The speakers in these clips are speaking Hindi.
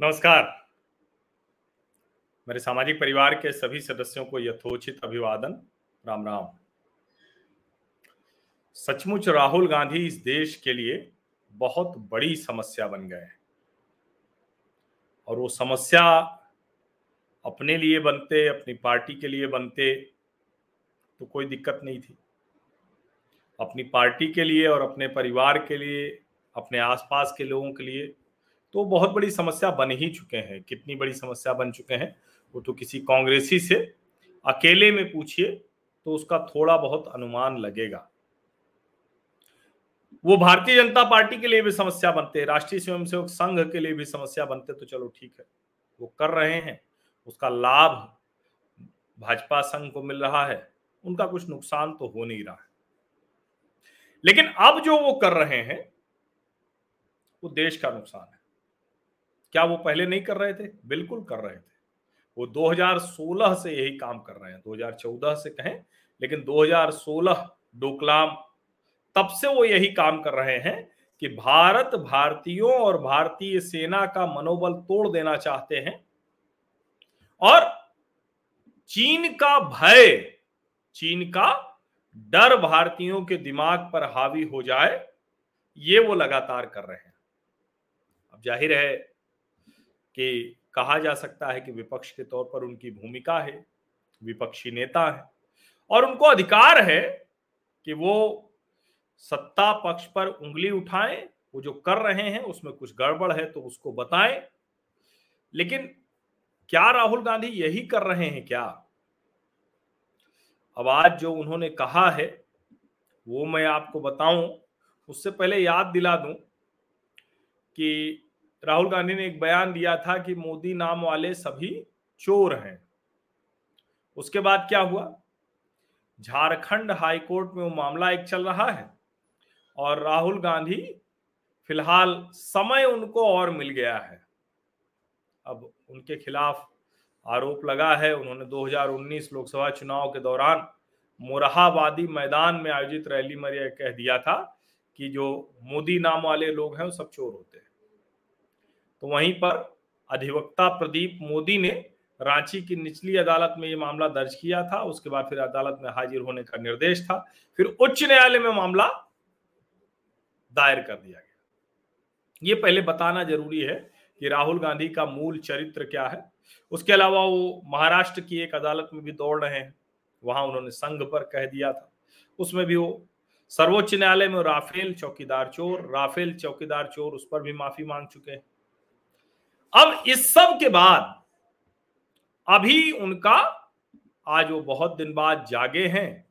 नमस्कार। मेरे सामाजिक परिवार के सभी सदस्यों को यथोचित अभिवादन। राम राम। सचमुच राहुल गांधी इस देश के लिए बहुत बड़ी समस्या बन गए और वो समस्या अपने लिए बनते, अपनी पार्टी के लिए बनते तो कोई दिक्कत नहीं थी। अपनी पार्टी के लिए और अपने परिवार के लिए, अपने आसपास के लोगों के लिए तो बहुत बड़ी समस्या बन ही चुके हैं। कितनी बड़ी समस्या बन चुके हैं, वो तो किसी कांग्रेसी से। अकेले में पूछिए तो उसका थोड़ा बहुत अनुमान लगेगा। वो भारतीय जनता पार्टी के लिए भी समस्या बनते हैं, राष्ट्रीय स्वयंसेवक संघ के लिए भी समस्या बनते तो चलो ठीक है। वो कर रहे हैं, उसका लाभ भाजपा संघ को मिल रहा है, उनका कुछ नुकसान तो हो नहीं रहा है। लेकिन अब जो वो कर रहे हैं, वो देश का नुकसान है। क्या वो पहले नहीं कर रहे थे? बिल्कुल कर रहे थे। वो 2016 से यही काम कर रहे हैं। 2014 से कहें, लेकिन 2016 डोकलाम, तब से वो यही काम कर रहे हैं कि भारत भारतीयों और भारतीय सेना का मनोबल तोड़ देना चाहते हैं और चीन का भय, चीन का डर भारतीयों के दिमाग पर हावी हो जाए, ये वो लगातार कर रहे हैं। अब ज़ाहिर है कि कहा जा सकता है कि विपक्ष के तौर पर उनकी भूमिका है, विपक्षी नेता है और उनको अधिकार है कि वो सत्ता पक्ष पर उंगली उठाएँ, वो जो कर रहे हैं उसमें कुछ गड़बड़ है तो उसको बताएँ। लेकिन क्या राहुल गांधी यही कर रहे हैं क्या? अब आज जो उन्होंने कहा है, वो मैं आपको बताऊँ, उससे पहले याद दिला दूँ कि राहुल गांधी ने एक बयान दिया था कि मोदी नाम वाले सभी चोर हैं। उसके बाद क्या हुआ? झारखंड हाईकोर्ट में वो मामला एक चल रहा है और राहुल गांधी फ़िलहाल समय उनको और मिल गया है। अब उनके खिलाफ आरोप लगा है। उन्होंने 2019 लोकसभा चुनाव के दौरान मोरहाबादी मैदान में आयोजित रैली में यह कह दिया था कि जो मोदी नाम वाले लोग हैं, वो सब चोर होते हैं। तो वहीं पर अधिवक्ता प्रदीप मोदी ने रांची की निचली अदालत में यह मामला दर्ज किया था। उसके बाद फिर अदालत में हाजिर होने का निर्देश था। फिर उच्च न्यायालय में मामला दायर कर दिया गया। ये पहले बताना ज़रूरी है कि राहुल गांधी का मूल चरित्र क्या है। उसके अलावा वो महाराष्ट्र की एक अदालत में भी दौड़ रहे हैं। वहाँ उन्होंने संघ पर कह दिया था। उसमें भी वो सर्वोच्च न्यायालय में राफेल चौकीदार चोर, राफेल चौकीदार चोर उस पर भी माफ़ी मांग चुके हैं। अब इस सब के बाद अभी उनका आज वो बहुत दिन बाद जागे हैं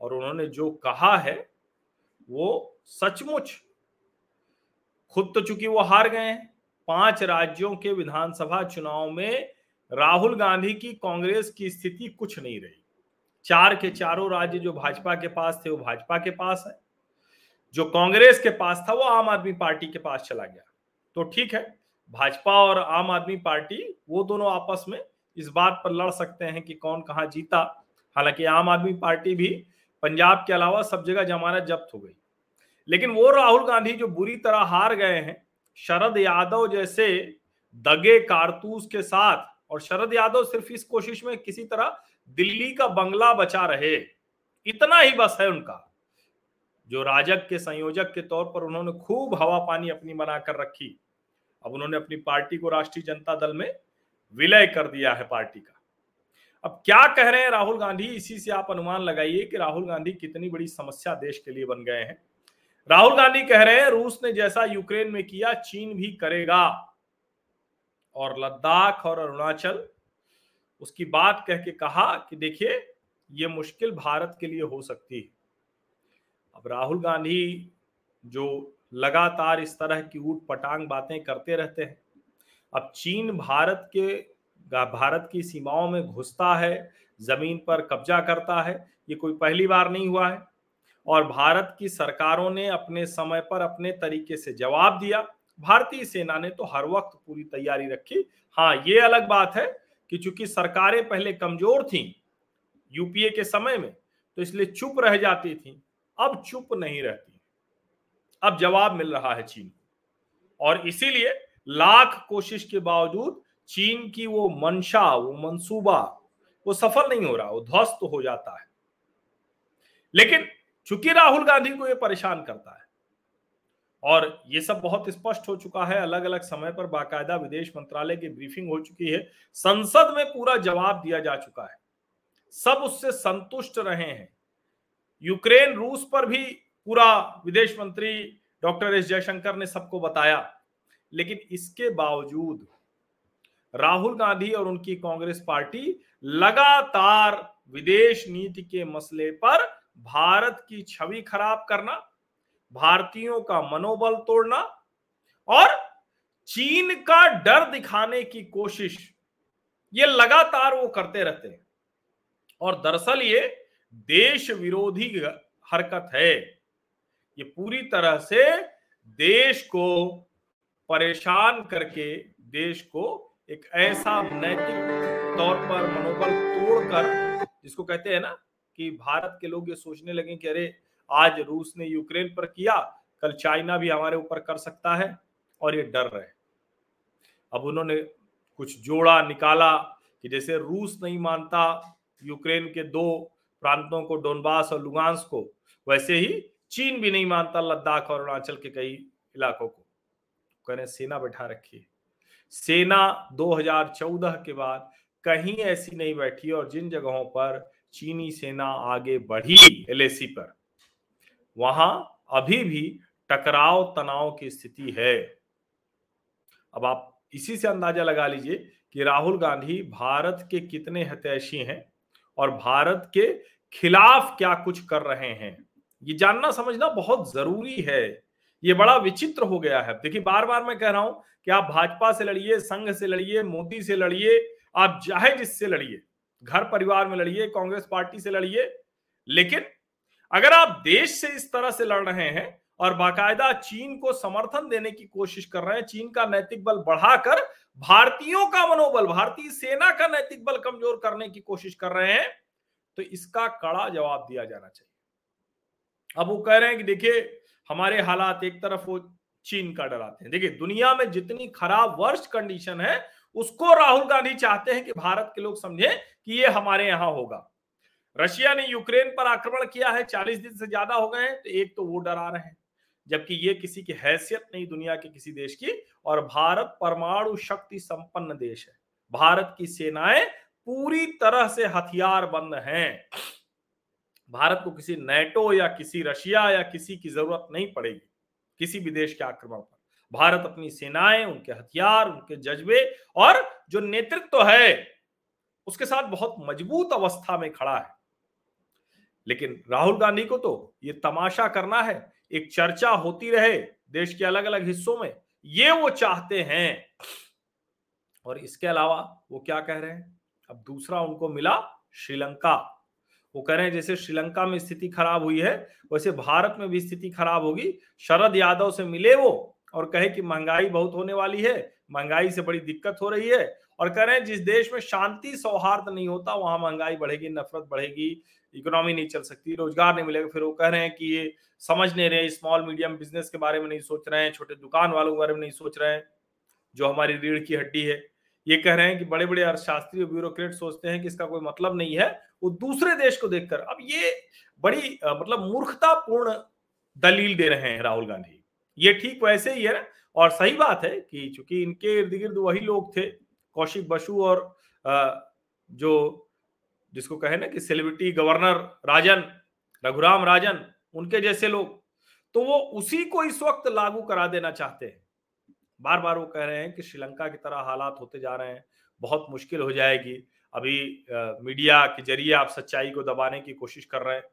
और उन्होंने जो कहा है वो सचमुच खुद तो चूँकि वो हार गए हैं। पाँच राज्यों के विधानसभा चुनाव में राहुल गांधी की कांग्रेस की स्थिति कुछ नहीं रही। चार के चारों राज्य जो भाजपा के पास थे, वो भाजपा के पास है। जो कांग्रेस के पास था, वो आम आदमी पार्टी के पास चला गया। तो ठीक है भाजपा और आम आदमी पार्टी, वो दोनों आपस में इस बात पर लड़ सकते हैं कि कौन कहा जीता। हालाँकि आम आदमी पार्टी भी पंजाब के अलावा सब जगह जमानत जब्त हो गई। लेकिन वो राहुल गांधी जो बुरी तरह हार गए हैं, शरद यादव जैसे दगे कारतूस के साथ, और शरद यादव सिर्फ़ इस कोशिश में किसी तरह दिल्ली का बंगला बचा रहे, इतना ही बस है उनका। जो राजग के संयोजक के तौर पर उन्होंने खूब हवा पानी अपनी बनाकर रखी। अब उन्होंने अपनी पार्टी को राष्ट्रीय जनता दल में विलय कर दिया है पार्टी का। अब क्या कह रहे हैं राहुल गांधी? इसी से आप अनुमान लगाइए कि राहुल गांधी कितनी बड़ी समस्या देश के लिए बन गए हैं। राहुल गांधी कह रहे हैं, रूस ने जैसा यूक्रेन में किया, चीन भी करेगा। और लद्दाख और अरुणाचल, उसकी बात कह के कहा कि देखिए, ये मुश्किल भारत के लिए हो सकती है। अब राहुल गांधी, जो लगातार इस तरह की ऊट पटांग बातें करते रहते हैं। अब चीन भारत के भारत की सीमाओं में घुसता है, ज़मीन पर कब्जा करता है, ये कोई पहली बार नहीं हुआ है। और भारत की सरकारों ने अपने समय पर अपने तरीके से जवाब दिया। भारतीय सेना ने तो हर वक्त पूरी तैयारी रखी। हाँ ये अलग बात है कि चूँकि सरकारें पहले कमज़ोर थी यूपीए के समय में तो इसलिए चुप रह जाती थी। अब चुप नहीं रहती। अब जवाब मिल रहा है चीन और इसीलिए लाख कोशिश के बावजूद चीन की वो मंशा, वो मंसूबा, वो सफल नहीं हो रहा, वो ध्वस्त हो जाता है। लेकिन चूँकि राहुल गांधी को ये परेशान करता है, और ये सब बहुत स्पष्ट हो चुका है अलग अलग समय पर बाकायदा विदेश मंत्रालय की ब्रीफिंग हो चुकी है, संसद में पूरा जवाब दिया जा चुका है। सब उससे संतुष्ट रहे हैं। यूक्रेन, रूस पर भी पूरा विदेश मंत्री डॉक्टर एस जयशंकर ने सबको बताया। लेकिन इसके बावजूद राहुल गांधी और उनकी कांग्रेस पार्टी लगातार विदेश नीति के मसले पर भारत की छवि खराब करना, भारतीयों का मनोबल तोड़ना और चीन का डर दिखाने की कोशिश, ये लगातार वो करते रहते हैं। और दरअसल ये देश विरोधी हरकत है। ये पूरी तरह से देश को परेशान करके, देश को एक ऐसा नैतिक तौर पर मनोबल तोड़कर, जिसको कहते हैं ना कि भारत के लोग ये सोचने लगे कि अरे, आज रूस ने यूक्रेन पर किया, कल चाइना भी हमारे ऊपर कर सकता है, और ये डर रहे अब उन्होंने कुछ जोड़ा, निकाला कि जैसे रूस नहीं मानता यूक्रेन के दो प्रांतों को, डोनबास और लुगांस को, वैसे ही चीन भी नहीं मानता लद्दाख और अरुणाचल के कई इलाकों को। कह रहे सेना बैठा रखी सेना 2014 के बाद कहीं ऐसी नहीं बैठी और जिन जगहों पर चीनी सेना आगे बढ़ी, एलएसी पर, वहाँ अभी भी टकराव तनाव की स्थिति है। अब आप इसी से अंदाज़ा लगा लीजिए कि राहुल गांधी भारत के कितने हतैषी हैं और भारत के खिलाफ क्या कुछ कर रहे हैं। ये जानना, समझना बहुत ज़रूरी है। ये बड़ा विचित्र हो गया है। देखिए बार बार मैं कह रहा हूँ कि आप भाजपा से लड़िए, संघ से लड़िए, मोदी से लड़िए, आप चाहे जिससे लड़िए, घर परिवार में लड़िए, कांग्रेस पार्टी से लड़िए, लेकिन अगर आप देश से इस तरह से लड़ रहे हैं और बाकायदा चीन को समर्थन देने की कोशिश कर रहे हैं, चीन का नैतिक बल बढ़ाकर भारतीयों का मनोबल, भारतीय सेना का नैतिक बल कमज़ोर करने की कोशिश कर रहे हैं तो इसका कड़ा जवाब दिया जाना चाहिए। अब वो कह रहे हैं कि देखिए, हमारे हालात एक तरफ़ वो चीन का डराते हैं। देखिए, दुनिया में जितनी खराब वर्ष कंडीशन है, उसको राहुल गांधी चाहते हैं कि भारत के लोग समझे कि ये हमारे यहाँ होगा। रशिया ने यूक्रेन पर आक्रमण किया है, चालीस दिन से ज़्यादा हो गए हैं तो एक तो वो डरा रहे हैं। जबकि ये किसी की हैसियत नहीं दुनिया के किसी देश की, और भारत परमाणु शक्ति संपन्न देश है। भारत की सेनाएँ पूरी तरह से हथियार बंद हैं। भारत को किसी नेटो या किसी रशिया या किसी की ज़रूरत नहीं पड़ेगी, किसी भी देश के आक्रमण पर। भारत अपनी सेनाएँ, उनके हथियार, उनके जज्बे और जो नेतृत्व तो है, उसके साथ बहुत मज़बूत अवस्था में खड़ा है। लेकिन राहुल गांधी को तो ये तमाशा करना है, एक चर्चा होती रहे देश के अलग अलग हिस्सों में, ये वो चाहते हैं। और इसके अलावा वो क्या कह रहे हैं? अब दूसरा उनको मिला श्रीलंका। वो कह रहे हैं, जैसे श्रीलंका में स्थिति खराब हुई है, वैसे भारत में भी स्थिति खराब होगी। शरद यादव से मिले वो और कहे कि महँगाई बहुत होने वाली है, महँगाई से बड़ी दिक्कत हो रही है और कह रहे हैं, जिस देश में शांति सौहार्द नहीं होता, वहाँ महँगाई बढ़ेगी, नफरत बढ़ेगी इकोनॉमी नहीं चल सकती, रोज़गार नहीं मिलेगा। फिर वो कह रहे हैं कि ये समझ नहीं रहे स्मॉल मीडियम बिज़नेस के बारे में नहीं सोच रहे हैं, छोटे दुकान वालों के बारे में नहीं सोच रहे हैं, जो हमारी रीढ़ की हड्डी है। ये कह रहे हैं कि बड़े बड़े अर्थशास्त्री और ब्यूरोक्रेट सोचते हैं कि इसका कोई मतलब नहीं है। वो दूसरे देश को देखकर, अब ये बड़ी मतलब मूर्खतापूर्ण दलील दे रहे हैं राहुल गांधी। ये ठीक वैसे ही है ना? और सही बात है कि चूँकि इनके इर्द गिर्द वही लोग थे, कौशिक बसु और जो, जिसको कहे ना कि सेलिब्रिटी गवर्नर राजन, रघुराम राजन, उनके जैसे लोग तो वो उसी को इस वक्त लागू करा देना चाहते हैं। बार बार वो कह रहे हैं कि श्रीलंका की तरह हालात होते जा रहे हैं, बहुत मुश्किल हो जाएगी। अभी मीडिया के ज़रिए आप सच्चाई को दबाने की कोशिश कर रहे हैं।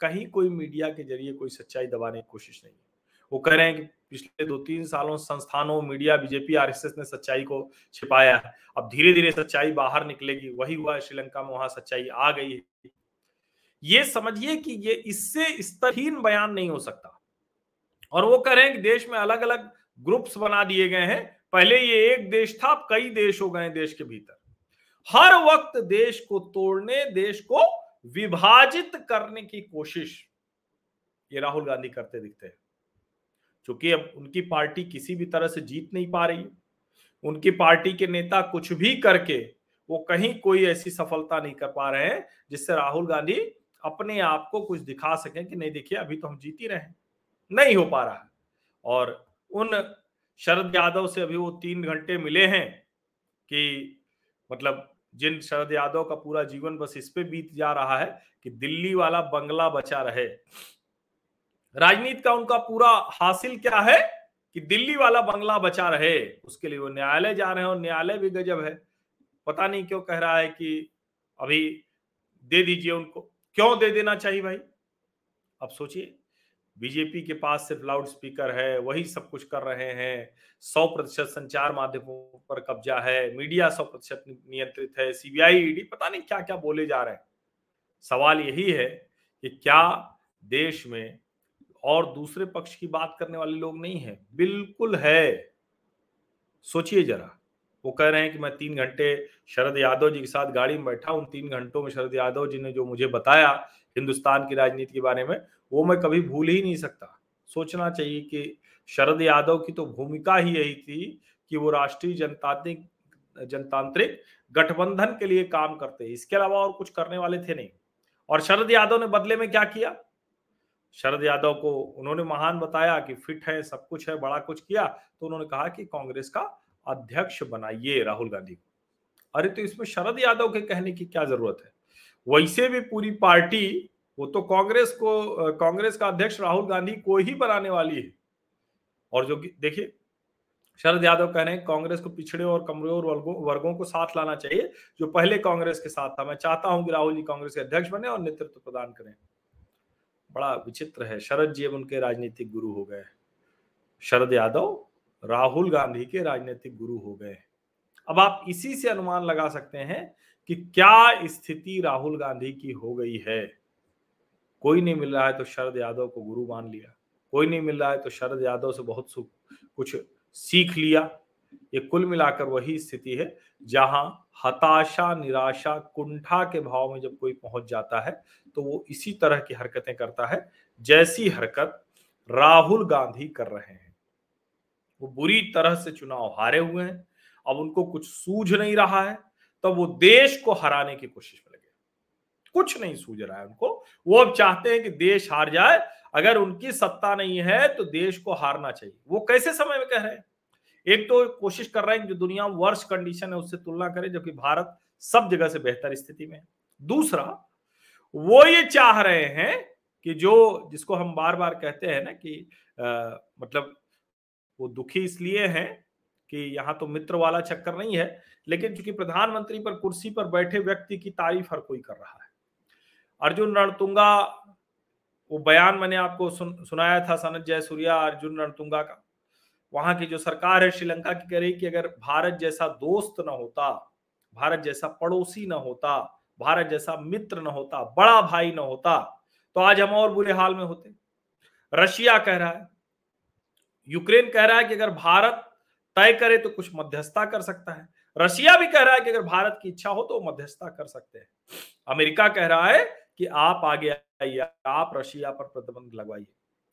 कहीं कोई मीडिया के ज़रिए कोई सच्चाई दबाने की कोशिश नहीं है। वो कह रहे हैं कि पिछले दो तीन सालों संस्थानों, मीडिया, बीजेपी, आरएसएस ने सच्चाई को छिपाया है। अब धीरे धीरे सच्चाई बाहर निकलेगी, वही हुआ श्रीलंका में, वहाँ सच्चाई आ गई है। ये समझिए कि ये इससे स्तरहीन बयान नहीं हो सकता। और वो कह रहे हैं कि देश में अलग अलग ग्रुप्स बना दिए गए हैं। पहले ये एक देश था, अब कई देश हो गए देश के भीतर। हर वक्त देश को तोड़ने, देश को विभाजित करने की कोशिश। ये राहुल गांधी करते दिखते हैं। क्योंकि अब उनकी पार्टी किसी भी तरह से जीत नहीं पा रही, उनकी पार्टी के नेता कुछ भी करके वो कहीं कोई ऐसी सफलता नहीं कर पा रहे हैं, जिससे राहुल गांधी अपने आप को कुछ दिखा सके कि नहीं, देखिए, अभी तो हम जीत ही रहे हैं। नहीं हो पा रहा है। और उन शरद यादव से अभी वो तीन घंटे मिले हैं कि मतलब जिन शरद यादव का पूरा जीवन बस इस पे बीत जा रहा है कि दिल्ली वाला बंगला बचा रहे। राजनीति का उनका पूरा हासिल क्या है? कि दिल्ली वाला बंगला बचा रहे। उसके लिए वो न्यायालय जा रहे हैं और न्यायालय भी गजब है। पता नहीं क्यों कह रहा है कि अभी दे दीजिए उनको। क्यों दे देना चाहिए भाई? अब सोचिए। बीजेपी के पास सिर्फ़ लाउड स्पीकर है, वही सब कुछ कर रहे हैं। सौ प्रतिशत संचार माध्यमों पर कब्जा है, मीडिया सौ प्रतिशत नियंत्रित है, सीबीआई, ईडी, पता नहीं क्या क्या बोले जा रहे हैं। सवाल यही है कि क्या देश में और दूसरे पक्ष की बात करने वाले लोग नहीं है? बिल्कुल है। सोचिए जरा। वो कह रहे हैं कि मैं तीन घंटे शरद यादव जी के साथ गाड़ी में बैठा उन तीन घंटों में शरद यादव जी ने जो मुझे बताया हिंदुस्तान की राजनीति के बारे में, वो मैं कभी भूल ही नहीं सकता। सोचना चाहिए कि शरद यादव की तो भूमिका ही यही थी कि वो राष्ट्रीय जनतांत्रिक जनतांत्रिक गठबंधन के लिए काम करते इसके अलावा और कुछ करने वाले थे नहीं। और शरद यादव ने बदले में क्या किया? शरद यादव को उन्होंने महान बताया कि फिट है, सब कुछ है, बड़ा कुछ किया तो उन्होंने कहा कि कांग्रेस का अध्यक्ष बनाइए राहुल गांधी को। अरे तो इसमें शरद यादव के कहने की क्या ज़रूरत है? वैसे भी पूरी पार्टी, वो तो कांग्रेस को, कांग्रेस का अध्यक्ष राहुल गांधी को ही बनाने वाली है। और जो देखिए, शरद यादव कह रहे हैं, कांग्रेस को पिछड़े और कमज़ोर वर्गों वर्गों को साथ लाना चाहिए, जो पहले कांग्रेस के साथ था। मैं चाहता हूँ कि राहुल जी कांग्रेस के अध्यक्ष बने और नेतृत्व प्रदान करें। बड़ा विचित्र है। शरद जी अब उनके राजनीतिक गुरु हो गए। शरद यादव, राहुल गांधी के राजनीतिक गुरु हो गए। अब आप इसी से अनुमान लगा सकते हैं कि क्या स्थिति राहुल गांधी की हो गई है? कोई नहीं मिल रहा है तो शरद यादव को गुरु मान लिया। कोई नहीं मिल रहा है तो शरद यादव से बहुत कुछ सीख लिया। ये कुल मिलाकर वही स्थिति है, जहाँ हताशा, निराशा, कुंठा के भाव में जब कोई पहुँच जाता है तो वो इसी तरह की हरकतें करता है, जैसी हरकत राहुल गांधी कर रहे हैं। वो बुरी तरह से चुनाव हारे हुए हैं। अब उनको कुछ सूझ नहीं रहा है। तो वो देश को हराने की कोशिश में लगे। कुछ नहीं सूझ रहा है उनको। वो अब चाहते हैं कि देश हार जाए। अगर उनकी सत्ता नहीं है तो देश को हारना चाहिए। वो कैसे समय में कह रहे हैं? एक तो कोशिश कर रहे हैं कि जो दुनिया वर्ष कंडीशन है उससे तुलना करें जबकि भारत सब जगह से बेहतर स्थिति में है। दूसरा वो ये चाह रहे हैं कि जो जिसको हम बार बार कहते हैं ना कि आ, मतलब वो दुखी इसलिए हैं कि यहाँ तो मित्र वाला चक्कर नहीं है लेकिन चूँकि प्रधानमंत्री पर कुर्सी पर बैठे व्यक्ति की तारीफ़ हर कोई कर रहा है। अर्जुन रणतुंगा वो बयान मैंने आपको सुन, सुनाया था सनत जयसूर्या अर्जुन रणतुंगा का। वहाँ की जो सरकार है श्रीलंका की कह रही कि अगर भारत जैसा दोस्त न होता भारत जैसा पड़ोसी न होता भारत जैसा मित्र न होता बड़ा भाई न होता तो आज हम और बुरे हाल में होते। रशिया कह रहा है यूक्रेन कह रहा है कि अगर भारत तय करे तो कुछ मध्यस्थता कर सकता है। रशिया भी कह रहा है कि अगर भारत की इच्छा हो तो मध्यस्थता कर सकते हैं। अमेरिका कह रहा है कि आप आगे आइए, आप रशिया पर प्रतिबंध लगवाइए।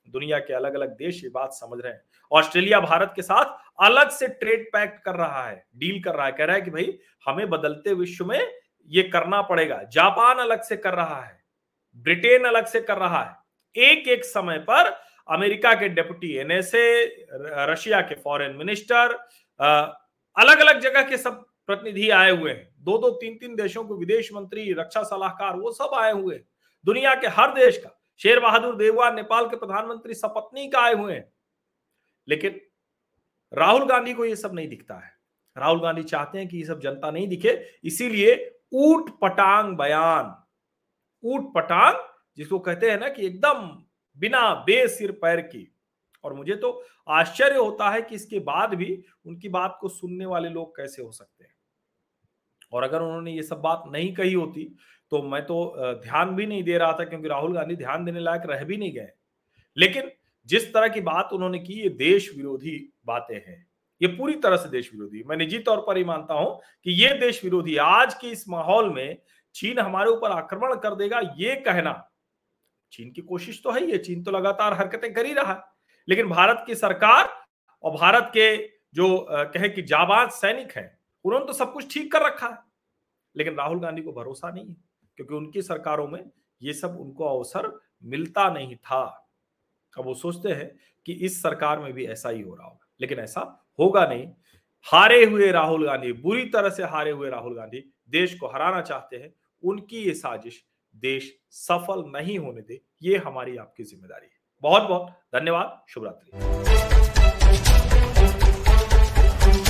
दुनिया के अलग अलग देश ये बात समझ रहे हैं। ऑस्ट्रेलिया भारत के साथ अलग से ट्रेड पैक्ट कर रहा है, डील कर रहा है, कह रहा है कि भाई हमें बदलते विश्व में ये करना पड़ेगा। जापान अलग से कर रहा है, ब्रिटेन अलग से कर रहा है। एक एक समय पर अमेरिका के डेप्यूटी एनएसए रशिया के फॉरेन मिनिस्टर अलग अलग जगह के सब प्रतिनिधि आए हुए हैं। दो दो तीन तीन देशों के विदेश मंत्री, रक्षा सलाहकार, वो सब आए हुए हैं। दुनिया के हर देश का, शेर बहादुर देववा नेपाल के प्रधानमंत्री सपत्नी का आए हुए हैं। लेकिन राहुल गांधी को ये सब नहीं दिखता है। राहुल गांधी चाहते हैं कि ये सब जनता नहीं दिखे, इसीलिए ऊट पटांग बयान, ऊट पटांग, जिसको कहते हैं ना कि एकदम बिना बेसिर पैर की। और मुझे तो आश्चर्य होता है कि इसके बाद भी उनकी बात को सुनने वाले लोग कैसे हो सकते हैं। और अगर उन्होंने ये सब बात नहीं कही होती तो मैं तो ध्यान भी नहीं दे रहा था क्योंकि राहुल गांधी ध्यान देने लायक रह भी नहीं गए। लेकिन जिस तरह की बात उन्होंने की, ये देश विरोधी बातें हैं। ये पूरी तरह से देश विरोधी। मैं निजी तौर पर ही मानता हूँ कि ये देश विरोधी आज के इस माहौल में चीन हमारे ऊपर आक्रमण कर देगा, ये कहना चीन की कोशिश तो है ये चीन तो लगातार हरकतें कर ही रहा है। लेकिन भारत की सरकार और भारत के जो कहे कि जाबाज सैनिक हैं, उन्होंने तो सब कुछ ठीक कर रखा है। लेकिन राहुल गांधी को भरोसा नहीं है, क्योंकि उनकी सरकारों में ये सब उनको अवसर मिलता नहीं था। अब वो सोचते हैं कि इस सरकार में भी ऐसा ही हो रहा होगा, लेकिन ऐसा होगा नहीं। हारे हुए राहुल गांधी, बुरी तरह से हारे हुए राहुल गांधी देश को हराना चाहते हैं, उनकी ये साजिश देश सफल नहीं होने दे, ये हमारी आपकी ज़िम्मेदारी है। बहुत बहुत धन्यवाद शुभ रात्रि